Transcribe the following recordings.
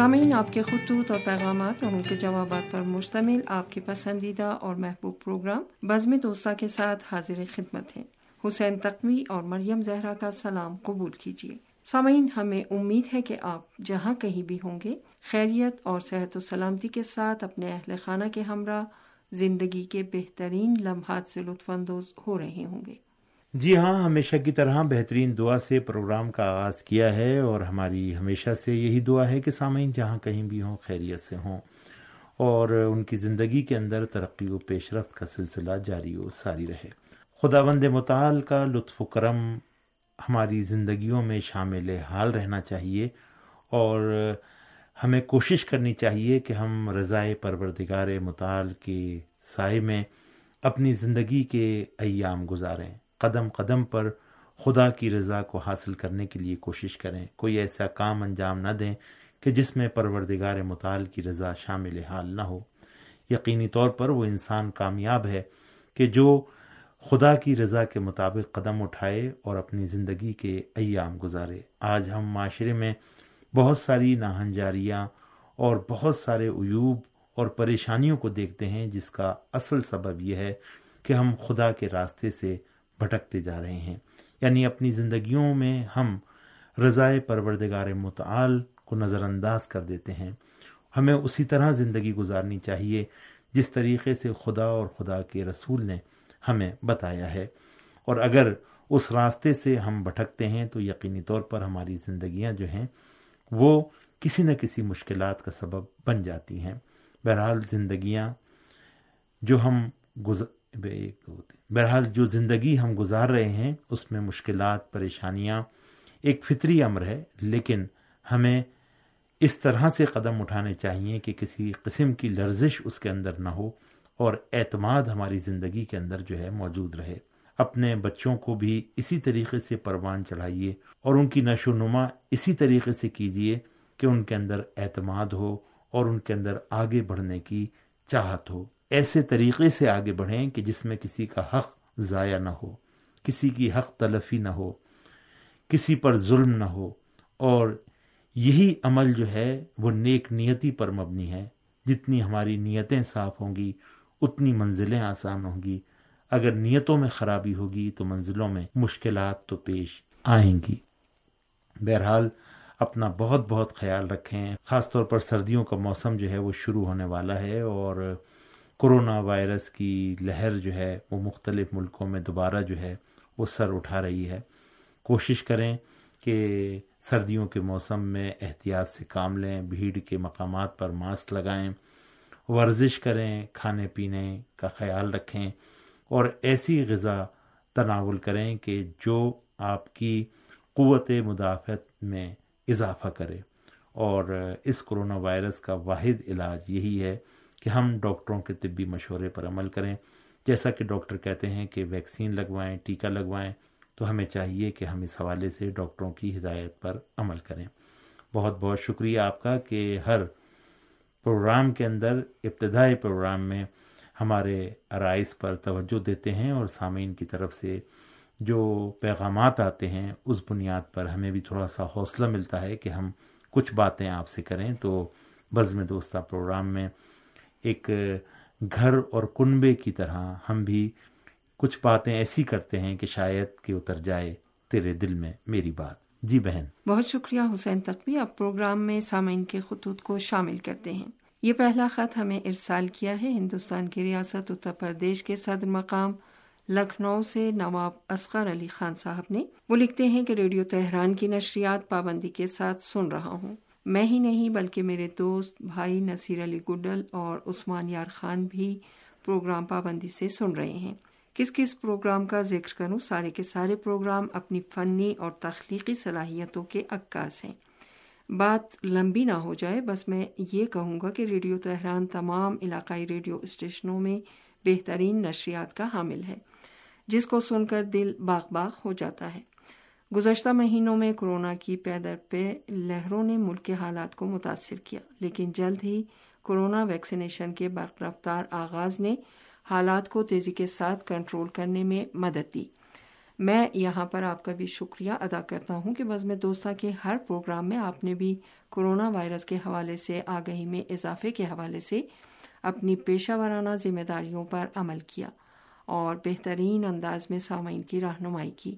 سامعین آپ کے خطوط اور پیغامات اور ان کے جوابات پر مشتمل آپ کے پسندیدہ اور محبوب پروگرام بزم دوستہ کے ساتھ حاضر خدمت ہے حسین تقوی اور مریم زہرا کا سلام قبول کیجیے۔ سامعین، ہمیں امید ہے کہ آپ جہاں کہیں بھی ہوں گے، خیریت اور صحت و سلامتی کے ساتھ اپنے اہل خانہ کے ہمراہ، زندگی کے بہترین لمحات سے لطف اندوز ہو رہے ہوں گے۔ جی ہاں ہمیشہ کی طرح بہترین دعا سے پروگرام کا آغاز کیا ہے اور ہماری ہمیشہ سے یہی دعا ہے کہ سامعین جہاں کہیں بھی ہوں، خیریت سے ہوں اور ان کی زندگی کے اندر ترقی و پیش رفت کا سلسلہ جاری و ساری رہے۔ خدا بند مطال کا لطف و کرم ہماری زندگیوں میں شامل حال رہنا چاہیے اور ہمیں کوشش کرنی چاہیے کہ ہم رضائے پروردگار مطال کے سائے میں اپنی زندگی کے ایام گزاریں۔ قدم قدم پر خدا کی رضا کو حاصل کرنے کے لیے کوشش کریں۔ کوئی ایسا کام انجام نہ دیں کہ جس میں پروردگار مطال کی رضا شامل حال نہ ہو۔ یقینی طور پر وہ انسان کامیاب ہے کہ جو خدا کی رضا کے مطابق قدم اٹھائے اور اپنی زندگی کے ایام گزارے۔ آج ہم معاشرے میں بہت ساری ناہنجاریاں اور بہت سارے عیوب اور پریشانیوں کو دیکھتے ہیں، جس کا اصل سبب یہ ہے کہ ہم خدا کے راستے سے بھٹکتے جا رہے ہیں۔ یعنی اپنی زندگیوں میں ہم رضائے پروردگار متعال کو نظر انداز کر دیتے ہیں۔ ہمیں اسی طرح زندگی گزارنی چاہیے جس طریقے سے خدا اور خدا کے رسول نے ہمیں بتایا ہے۔ اور اگر اس راستے سے ہم بھٹکتے ہیں تو یقینی طور پر ہماری زندگیاں جو ہیں وہ کسی نہ کسی مشکلات کا سبب بن جاتی ہیں۔ بہرحال زندگیاں جو ہم گزر بے ایک دو بہرحال جو زندگی ہم گزار رہے ہیں، اس میں مشکلات، پریشانیاں ایک فطری امر ہے، لیکن ہمیں اس طرح سے قدم اٹھانے چاہیے کہ کسی قسم کی لرزش اس کے اندر نہ ہو اور اعتماد ہماری زندگی کے اندر جو ہے موجود رہے۔ اپنے بچوں کو بھی اسی طریقے سے پروان چڑھائیے اور ان کی نشو و نما اسی طریقے سے کیجیے کہ ان کے اندر اعتماد ہو اور ان کے اندر آگے بڑھنے کی چاہت ہو۔ ایسے طریقے سے آگے بڑھیں کہ جس میں کسی کا حق ضائع نہ ہو، کسی کی حق تلفی نہ ہو، کسی پر ظلم نہ ہو۔ اور یہی عمل جو ہے، وہ نیک نیتی پر مبنی ہے۔ جتنی ہماری نیتیں صاف ہوں گی، اتنی منزلیں آسان ہوں گی۔ اگر نیتوں میں خرابی ہوگی، تو منزلوں میں مشکلات تو پیش آئیں گی۔ بہرحال، اپنا بہت بہت خیال رکھیں۔ خاص طور پر سردیوں کا موسم جو ہے، وہ شروع ہونے والا ہے اور کرونا وائرس کی لہر جو ہے، وہ مختلف ملکوں میں دوبارہ جو ہے، وہ سر اٹھا رہی ہے۔ کوشش کریں کہ سردیوں کے موسم میں احتیاط سے کام لیں، بھیڑ کے مقامات پر ماسک لگائیں۔ ورزش کریں، کھانے پینے کا خیال رکھیں۔ اور ایسی غذا تناول کریں کہ جو آپ کی قوت مدافعت میں اضافہ کرے۔ اور اس کرونا وائرس کا واحد علاج یہی ہے کہ ہم ڈاکٹروں کے طبی مشورے پر عمل کریں۔ جیسا کہ ڈاکٹر کہتے ہیں کہ ویکسین لگوائیں، ٹیکہ لگوائیں، تو ہمیں چاہیے کہ ہم اس حوالے سے ڈاکٹروں کی ہدایت پر عمل کریں۔ بہت بہت شکریہ آپ کا کہ ہر پروگرام کے اندر، ابتدائی پروگرام میں ہمارے عرائض پر توجہ دیتے ہیں اور سامعین کی طرف سے جو پیغامات آتے ہیں، اس بنیاد پر ہمیں بھی تھوڑا سا حوصلہ ملتا ہے کہ ہم کچھ باتیں آپ سے کریں۔ تو بزم دوستہ پروگرام میں ایک گھر اور کنبے کی طرح ہم بھی کچھ باتیں ایسی کرتے ہیں کہ شاید کہ اتر جائے تیرے دل میں میری بات۔ جی بہن۔ بہت شکریہ حسین تقوی اب پروگرام میں سامعین کے خطوط کو شامل کرتے ہیں۔ یہ پہلا خط ہمیں ارسال کیا ہے ہندوستان کی ریاست اتر پردیش کے صدر مقام لکھنؤ سے نواب اصغر علی خان صاحب نے۔ وہ لکھتے ہیں کہ ریڈیو تہران کی نشریات پابندی کے ساتھ سن رہا ہوں۔ میں ہی نہیں بلکہ میرے دوست بھائی نصیر علی گڈل اور عثمان یار خان بھی پروگرام پابندی سے سن رہے ہیں۔ کس کس پروگرام کا ذکر کروں؟ سارے کے سارے پروگرام اپنی فنی اور تخلیقی صلاحیتوں کے عکاس ہیں۔ بات لمبی نہ ہو جائے، بس میں یہ کہوں گا کہ ریڈیو تہران تمام علاقائی ریڈیو اسٹیشنوں میں بہترین نشریات کا حامل ہے، جس کو سن کر دل باغ باغ ہو جاتا ہے۔ گزشتہ مہینوں میں کورونا کی پیدر پہ لہروں نے ملک کے حالات کو متاثر کیا، لیکن جلد ہی کورونا ویکسینیشن کے برق رفتار آغاز نے حالات کو تیزی کے ساتھ کنٹرول کرنے میں مدد دی۔ میں یہاں پر آپ کا بھی شکریہ ادا کرتا ہوں کہ بزم دوستہ کے ہر پروگرام میں آپ نے بھی کورونا وائرس کے حوالے سے آگہی میں اضافے کے حوالے سے اپنی پیشہ ورانہ ذمہ داریوں پر عمل کیا اور بہترین انداز میں سامعین کی رہنمائی کی۔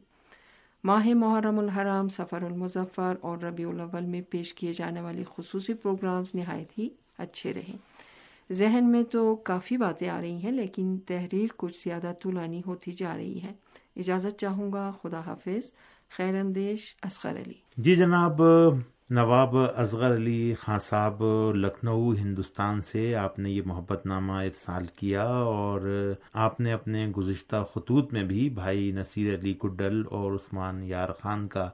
ماہ محرم الحرام، سفر المظفر اور ربیع الاول میں پیش کیے جانے والے خصوصی پروگرامز نہایت ہی اچھے رہے۔ ذہن میں تو کافی باتیں آ رہی ہیں، لیکن تحریر کچھ زیادہ طولانی ہوتی جا رہی ہے۔ اجازت چاہوں گا، خدا حافظ، خیر اندیش، اصغر علی۔ جی جناب نواب اصغر علی خان صاحب، لکھنؤ، ہندوستان سے آپ نے یہ محبت نامہ ارسال کیا اور آپ نے اپنے گزشتہ خطوط میں بھی بھائی نصیر علی گڈل اور عثمان یار خان کا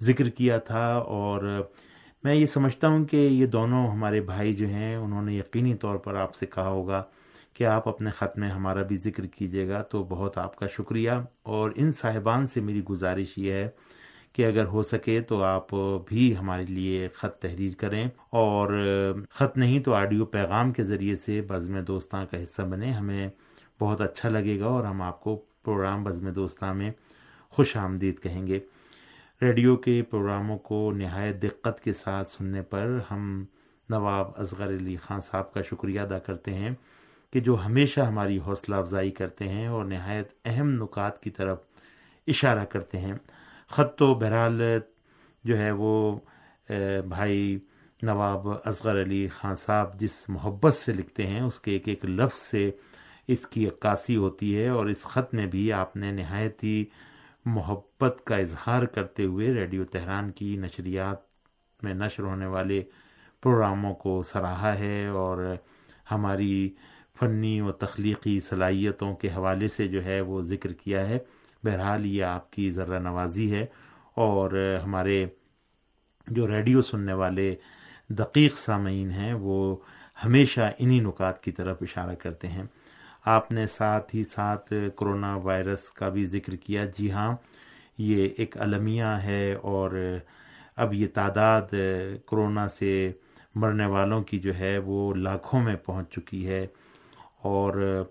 ذکر کیا تھا اور میں یہ سمجھتا ہوں کہ یہ دونوں ہمارے بھائی جو ہیں، انہوں نے یقینی طور پر آپ سے کہا ہوگا کہ آپ اپنے خط میں ہمارا بھی ذکر کیجیے گا تو بہت آپ کا شکریہ اور ان صاحبان سے میری گزارش یہ ہے کہ اگر ہو سکے تو آپ بھی ہمارے لیے خط تحریر کریں اور خط نہیں تو آڈیو پیغام کے ذریعے سے بزم دوستاں کا حصہ بنے ہمیں بہت اچھا لگے گا اور ہم آپ کو پروگرام بزم دوستاں میں خوش آمدید کہیں گے۔ ریڈیو کے پروگراموں کو نہایت دقت کے ساتھ سننے پر ہم نواب اصغر علی خان صاحب کا شکریہ ادا کرتے ہیں کہ جو ہمیشہ ہماری حوصلہ افزائی کرتے ہیں اور نہایت اہم نکات کی طرف اشارہ کرتے ہیں۔ خط تو بہرحال جو ہے وہ بھائی نواب اصغر علی خان صاحب جس محبت سے لکھتے ہیں، اس کے ایک ایک لفظ سے اس کی عکاسی ہوتی ہے اور اس خط میں بھی آپ نے نہایت ہی محبت کا اظہار کرتے ہوئے ریڈیو تہران کی نشریات میں نشر ہونے والے پروگراموں کو سراہا ہے اور ہماری فنی و تخلیقی صلاحیتوں کے حوالے سے جو ہے وہ ذکر کیا ہے۔ بہرحال یہ آپ کی ذرہ نوازی ہے اور ہمارے جو ریڈیو سننے والے دقیق سامعین ہیں، وہ ہمیشہ انہی نکات کی طرف اشارہ کرتے ہیں۔ آپ نے ساتھ ہی ساتھ کرونا وائرس کا بھی ذکر کیا۔ جی ہاں یہ ایک المیہ ہے اور اب یہ تعداد کرونا سے مرنے والوں کی جو ہے وہ لاکھوں میں پہنچ چکی ہے اور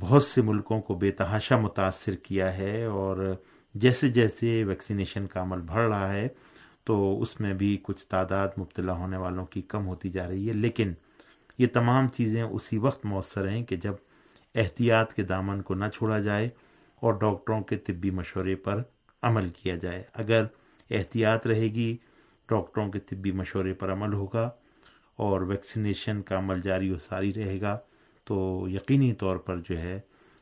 بہت سے ملکوں کو بے تحاشا متاثر کیا ہے اور جیسے جیسے ویکسینیشن کا عمل بڑھ رہا ہے تو اس میں بھی کچھ تعداد مبتلا ہونے والوں کی کم ہوتی جا رہی ہے۔ لیکن یہ تمام چیزیں اسی وقت مؤثر ہیں کہ جب احتیاط کے دامن کو نہ چھوڑا جائے اور ڈاکٹروں کے طبی مشورے پر عمل کیا جائے۔ اگر احتیاط رہے گی، ڈاکٹروں کے طبی مشورے پر عمل ہوگا اور ویکسینیشن کا عمل جاری و ساری رہے گا تو یقینی طور پر جو ہے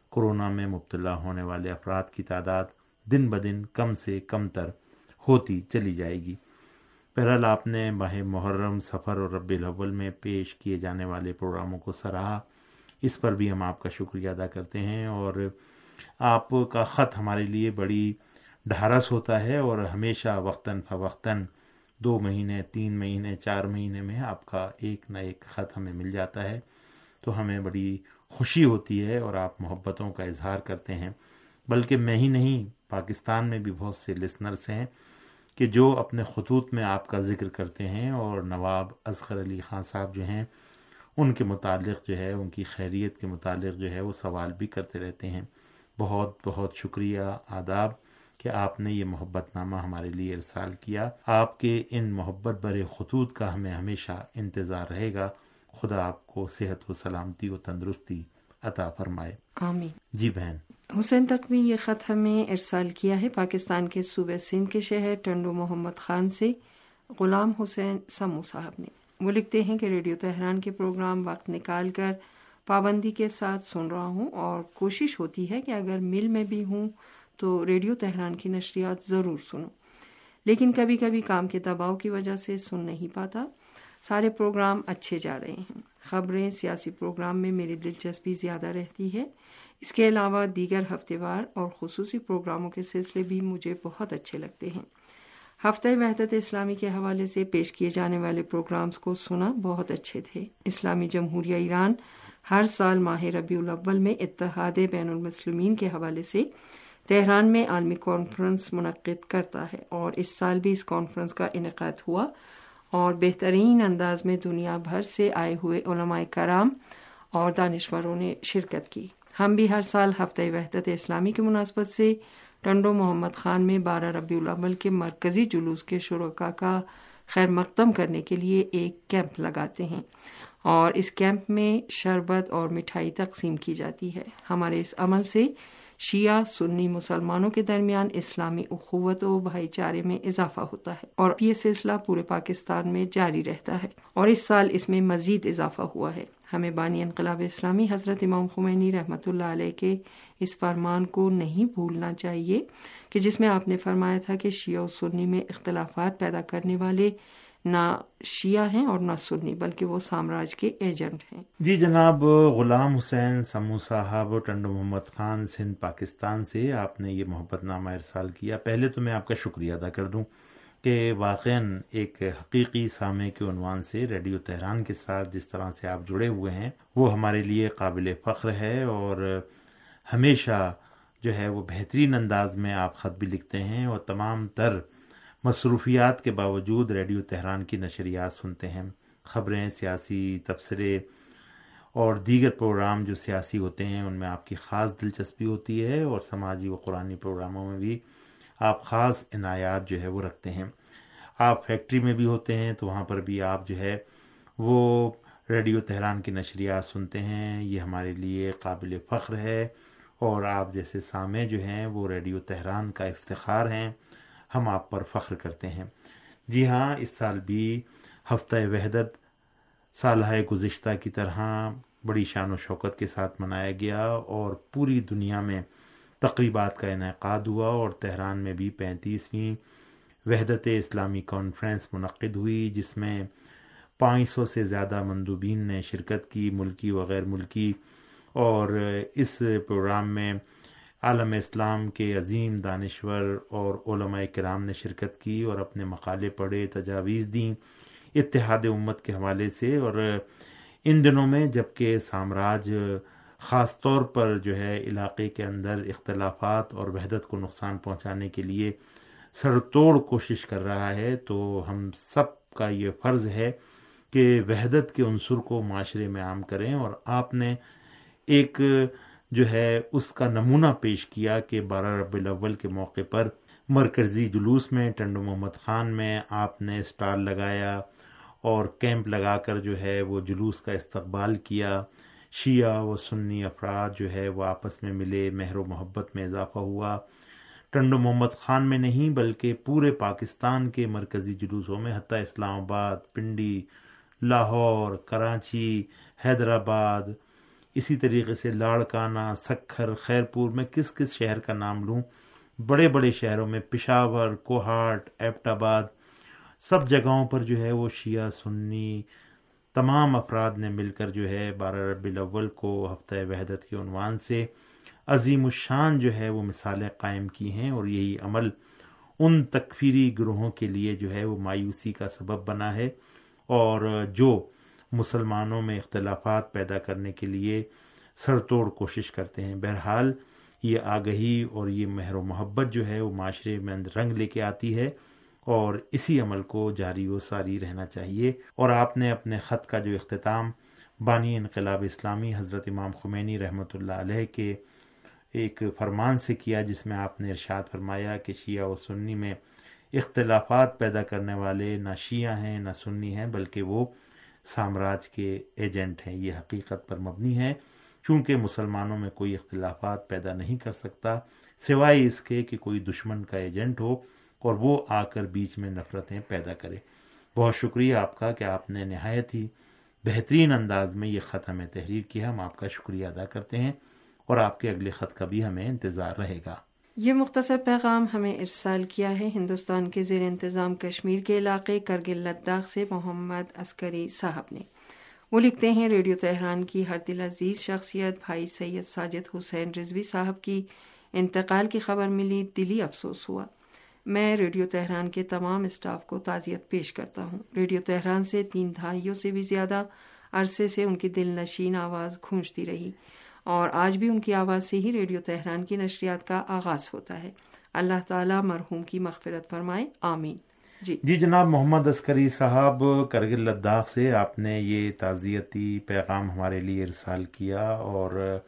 کورونا میں مبتلا ہونے والے افراد کی تعداد دن بدن کم سے کم تر ہوتی چلی جائے گی۔ بہرحال آپ نے ماہ محرم سفر اور رب الاول میں پیش کیے جانے والے پروگراموں کو سراہا۔ اس پر بھی ہم آپ کا شکریہ ادا کرتے ہیں اور آپ کا خط ہمارے لیے بڑی ڈھارس ہوتا ہے اور ہمیشہ وقتاً فوقتاً دو مہینے، تین مہینے، چار مہینے میں آپ کا ایک نہ ایک خط ہمیں مل جاتا ہے۔ تو ہمیں بڑی خوشی ہوتی ہے اور آپ محبتوں کا اظہار کرتے ہیں۔ بلکہ میں ہی نہیں، پاکستان میں بھی بہت سے لسنرس ہیں کہ جو اپنے خطوط میں آپ کا ذکر کرتے ہیں اور نواب اصغر علی خان صاحب جو ہیں، ان کے متعلق جو ہے، ان کی خیریت کے متعلق جو ہے، وہ سوال بھی کرتے رہتے ہیں۔ بہت بہت شکریہ، آداب کہ آپ نے یہ محبت نامہ ہمارے لیے ارسال کیا۔ آپ کے ان محبت برے خطوط کا ہمیں ہمیشہ انتظار رہے گا۔ خدا آپ کو صحت و سلامتی و تندرستی عطا فرمائے۔ آمین۔ جی بہن۔ حسین تقوی یہ خط ہمیں ارسال کیا ہے۔ پاکستان کے صوبہ سندھ کے شہر ٹنڈو محمد خان سے غلام حسین سمو صاحب نے۔ وہ لکھتے ہیں کہ ریڈیو تہران کے پروگرام وقت نکال کر پابندی کے ساتھ سن رہا ہوں اور کوشش ہوتی ہے کہ اگر مل میں بھی ہوں تو ریڈیو تہران کی نشریات ضرور سنوں۔ لیکن کبھی کبھی کام کے دباؤ کی وجہ سے سن نہیں پاتا۔ سارے پروگرام اچھے جا رہے ہیں۔ خبریں سیاسی پروگرام میں میری دلچسپی زیادہ رہتی ہے۔ اس کے علاوہ دیگر ہفتے وار اور خصوصی پروگراموں کے سلسلے بھی مجھے بہت اچھے لگتے ہیں۔ ہفتہ وحدت اسلامی کے حوالے سے پیش کیے جانے والے پروگرامز کو سنا بہت اچھے تھے۔ اسلامی جمہوریہ ایران ہر سال ماہ ربیع الاول میں اتحاد بین المسلمین کے حوالے سے تہران میں عالمی کانفرنس منعقد کرتا ہے اور اس سال بھی اس کانفرنس کا انعقاد ہوا۔ اور بہترین انداز میں دنیا بھر سے آئے ہوئے علماء کرام اور دانشوروں نے شرکت کی۔ ہم بھی ہر سال ہفتہ وحدت اسلامی کی مناسبت سے ٹنڈو محمد خان میں بارہ ربیع الاول کے مرکزی جلوس کے شرکا کا خیر مقدم کرنے کے لیے ایک کیمپ لگاتے ہیں۔ اور اس کیمپ میں شربت اور مٹھائی تقسیم کی جاتی ہے۔ ہمارے اس عمل سے شیعہ، سنی مسلمانوں کے درمیان اسلامی اخوت و بھائی چارے میں اضافہ ہوتا ہے اور یہ سلسلہ پورے پاکستان میں جاری رہتا ہے اور اس سال اس میں مزید اضافہ ہوا ہے۔ ہمیں بانی انقلاب اسلامی حضرت امام خمینی رحمۃ اللہ علیہ کے اس فرمان کو نہیں بھولنا چاہیے کہ جس میں آپ نے فرمایا تھا کہ شیعہ و سنی میں اختلافات پیدا کرنے والے نہ شیعہ ہیں اور نہ سنی، بلکہ وہ سامراج کے ایجنٹ ہیں۔ جی جناب، غلام حسین سمو صاحب ٹنڈو محمد خان سندھ، پاکستان سے آپ نے یہ محبت نامہ ارسال کیا۔ پہلے تو میں آپ کا شکریہ ادا کر دوں کہ واقع ایک حقیقی سامع کے عنوان سے ریڈیو تہران کے ساتھ جس طرح سے آپ جڑے ہوئے ہیں، وہ ہمارے لیے قابل فخر ہے اور ہمیشہ جو ہے وہ بہترین انداز میں آپ خط بھی لکھتے ہیں اور تمام تر مصروفیات کے باوجود ریڈیو تہران کی نشریات سنتے ہیں۔ خبریں، سیاسی تبصرے اور دیگر پروگرام جو سیاسی ہوتے ہیں، ان میں آپ کی خاص دلچسپی ہوتی ہے اور سماجی و قرآنی پروگراموں میں بھی آپ خاص عنایات جو ہے وہ رکھتے ہیں۔ آپ فیکٹری میں بھی ہوتے ہیں تو وہاں پر بھی آپ جو ہے وہ ریڈیو تہران کی نشریات سنتے ہیں۔ یہ ہمارے لیے قابل فخر ہے اور آپ جیسے سامع جو ہیں وہ ریڈیو تہران کا افتخار ہیں۔ ہم آپ پر فخر کرتے ہیں۔ جی ہاں اس سال بھی ہفتہ وحدت سالہ گزشتہ کی طرح بڑی شان و شوکت کے ساتھ منایا گیا اور پوری دنیا میں تقریبات کا انعقاد ہوا اور تہران میں بھی پینتیسویں وحدت اسلامی کانفرنس منعقد ہوئی، جس میں پانچ سو سے زیادہ مندوبین نے شرکت کی، ملکی و غیر ملکی، اور اس پروگرام میں عالم اسلام کے عظیم دانشور اور علماء کرام نے شرکت کی اور اپنے مقالے پڑھے، تجاویز دیں اتحاد امت کے حوالے سے اور ان دنوں میں جبکہ سامراج خاص طور پر جو ہے علاقے کے اندر اختلافات اور وحدت کو نقصان پہنچانے کے لیے سر توڑ کوشش کر رہا ہے تو ہم سب کا یہ فرض ہے کہ وحدت کے عنصر کو معاشرے میں عام کریں اور آپ نے ایک جو ہے اس کا نمونہ پیش کیا کہ بارہ رب الاول کے موقع پر مرکزی جلوس میں ٹنڈو محمد خان میں آپ نے اسٹال لگایا اور کیمپ لگا کر جو ہے وہ جلوس کا استقبال کیا۔ شیعہ و سنی افراد جو ہے وہ آپس میں ملے، مہر و محبت میں اضافہ ہوا۔ ٹنڈو محمد خان میں نہیں بلکہ پورے پاکستان کے مرکزی جلوسوں میں، حتیٰ اسلام آباد، پنڈی، لاہور، کراچی، حیدرآباد اسی طریقے سے لاڑکانہ، سکھر خیر پور میں کس کس شہر کا نام لوں؟ بڑے بڑے شہروں میں پشاور، کوہاٹ ایبٹ آباد سب جگہوں پر جو ہے وہ شیعہ، سنی، تمام افراد نے مل کر جو ہے بارہ ربی الاول کو ہفتہ وحدت کے عنوان سے عظیم الشان جو ہے وہ مثالیں قائم کی ہیں اور یہی عمل ان تکفیری گروہوں کے لیے جو ہے وہ مایوسی کا سبب بنا ہے اور جو مسلمانوں میں اختلافات پیدا کرنے کے لیے سر توڑ کوشش کرتے ہیں۔ بہرحال، یہ آگہی اور یہ مہر و محبت جو ہے، وہ معاشرے میں رنگ لے کے آتی ہے اور اسی عمل کو جاری و ساری رہنا چاہیے۔ اور آپ نے اپنے خط کا جو اختتام بانی انقلاب اسلامی حضرت امام خمینی رحمۃ اللہ علیہ کے ایک فرمان سے کیا، جس میں آپ نے ارشاد فرمایا کہ شیعہ و سنی میں اختلافات پیدا کرنے والے نہ شیعہ ہیں، نہ سنی ہیں، بلکہ وہ سامراج کے ایجنٹ ہیں۔ یہ حقیقت پر مبنی ہے چونکہ مسلمانوں میں کوئی اختلافات پیدا نہیں کر سکتا، سوائے اس کے کہ کوئی دشمن کا ایجنٹ ہو اور وہ آ کر بیچ میں نفرتیں پیدا کرے۔ بہت شکریہ آپ کا کہ آپ نے نہایت ہی بہترین انداز میں یہ خط ہمیں تحریر کیا ہم آپ کا شکریہ ادا کرتے ہیں اور آپ کے اگلے خط کا بھی ہمیں انتظار رہے گا۔ یہ مختصر پیغام ہمیں ارسال کیا ہے ہندوستان کے زیر انتظام کشمیر کے علاقے کرگل لداخ سے محمد عسکری صاحب نے۔ وہ لکھتے ہیں، ریڈیو تہران کی ہر دل عزیز شخصیت بھائی سید ساجد حسین رضوی صاحب کی انتقال کی خبر ملی، دلی افسوس ہوا۔ میں ریڈیو تہران کے تمام اسٹاف کو تعزیت پیش کرتا ہوں۔ ریڈیو تہران سے تین دہائیوں سے بھی زیادہ عرصے سے ان کی دل نشین آواز گونجتی رہی۔ اور آج بھی ان کی آواز سے ہی ریڈیو تہران کی نشریات کا آغاز ہوتا ہے۔ اللہ تعالیٰ مرحوم کی مغفرت فرمائے۔ آمین۔ جی۔ جی جناب محمد عسکری صاحب، کرگل لداخ سے آپ نے یہ تعزیتی پیغام ہمارے لیے ارسال کیا اور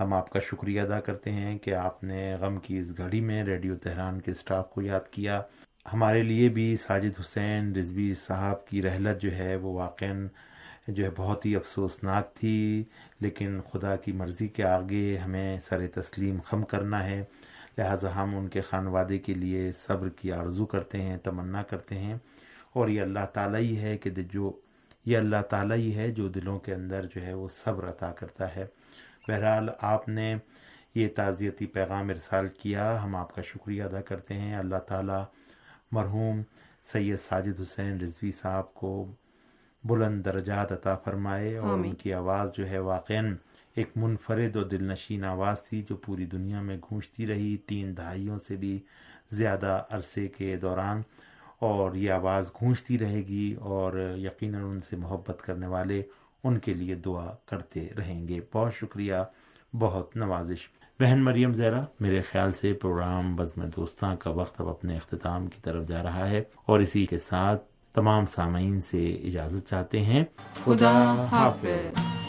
ہم آپ کا شکریہ ادا کرتے ہیں کہ آپ نے غم کی اس گھڑی میں ریڈیو تہران کے اسٹاف کو یاد کیا۔ ہمارے لیے بھی ساجد حسین رضوی صاحب کی رحلت جو ہے وہ واقع جو ہے بہت ہی افسوسناک تھی، لیکن خدا کی مرضی کے آگے ہمیں سر تسلیم خم کرنا ہے۔ لہٰذا ہم ان کے خانوادے کے لیے صبر کی آرزو کرتے ہیں، تمنا کرتے ہیں۔ اور یہ اللہ تعالیٰ ہی ہے کہ جو یہ اللہ تعالیٰ ہی ہے جو دلوں کے اندر جو ہے وہ صبر عطا کرتا ہے۔ بہرحال آپ نے یہ تعزیتی پیغام ارسال کیا، ہم آپ کا شکریہ ادا کرتے ہیں۔ اللہ تعالیٰ مرحوم سید ساجد حسین رضوی صاحب کو بلند درجات عطا فرمائے اور ان کی آواز جو ہے واقع ایک منفرد و دل نشین آواز تھی جو پوری دنیا میں گونجتی رہی تین دہائیوں سے بھی زیادہ عرصے کے دوران اور یہ آواز گونجتی رہے گی اور یقیناً ان سے محبت کرنے والے ان کے لیے دعا کرتے رہیں گے۔ بہت شکریہ بہت نوازش۔ بہن مریم زہرا میرے خیال سے پروگرام بزم دوستاں کا وقت اب اپنے اختتام کی طرف جا رہا ہے اور اسی کے ساتھ تمام سامعین سے اجازت چاہتے ہیں۔ خدا حافظ۔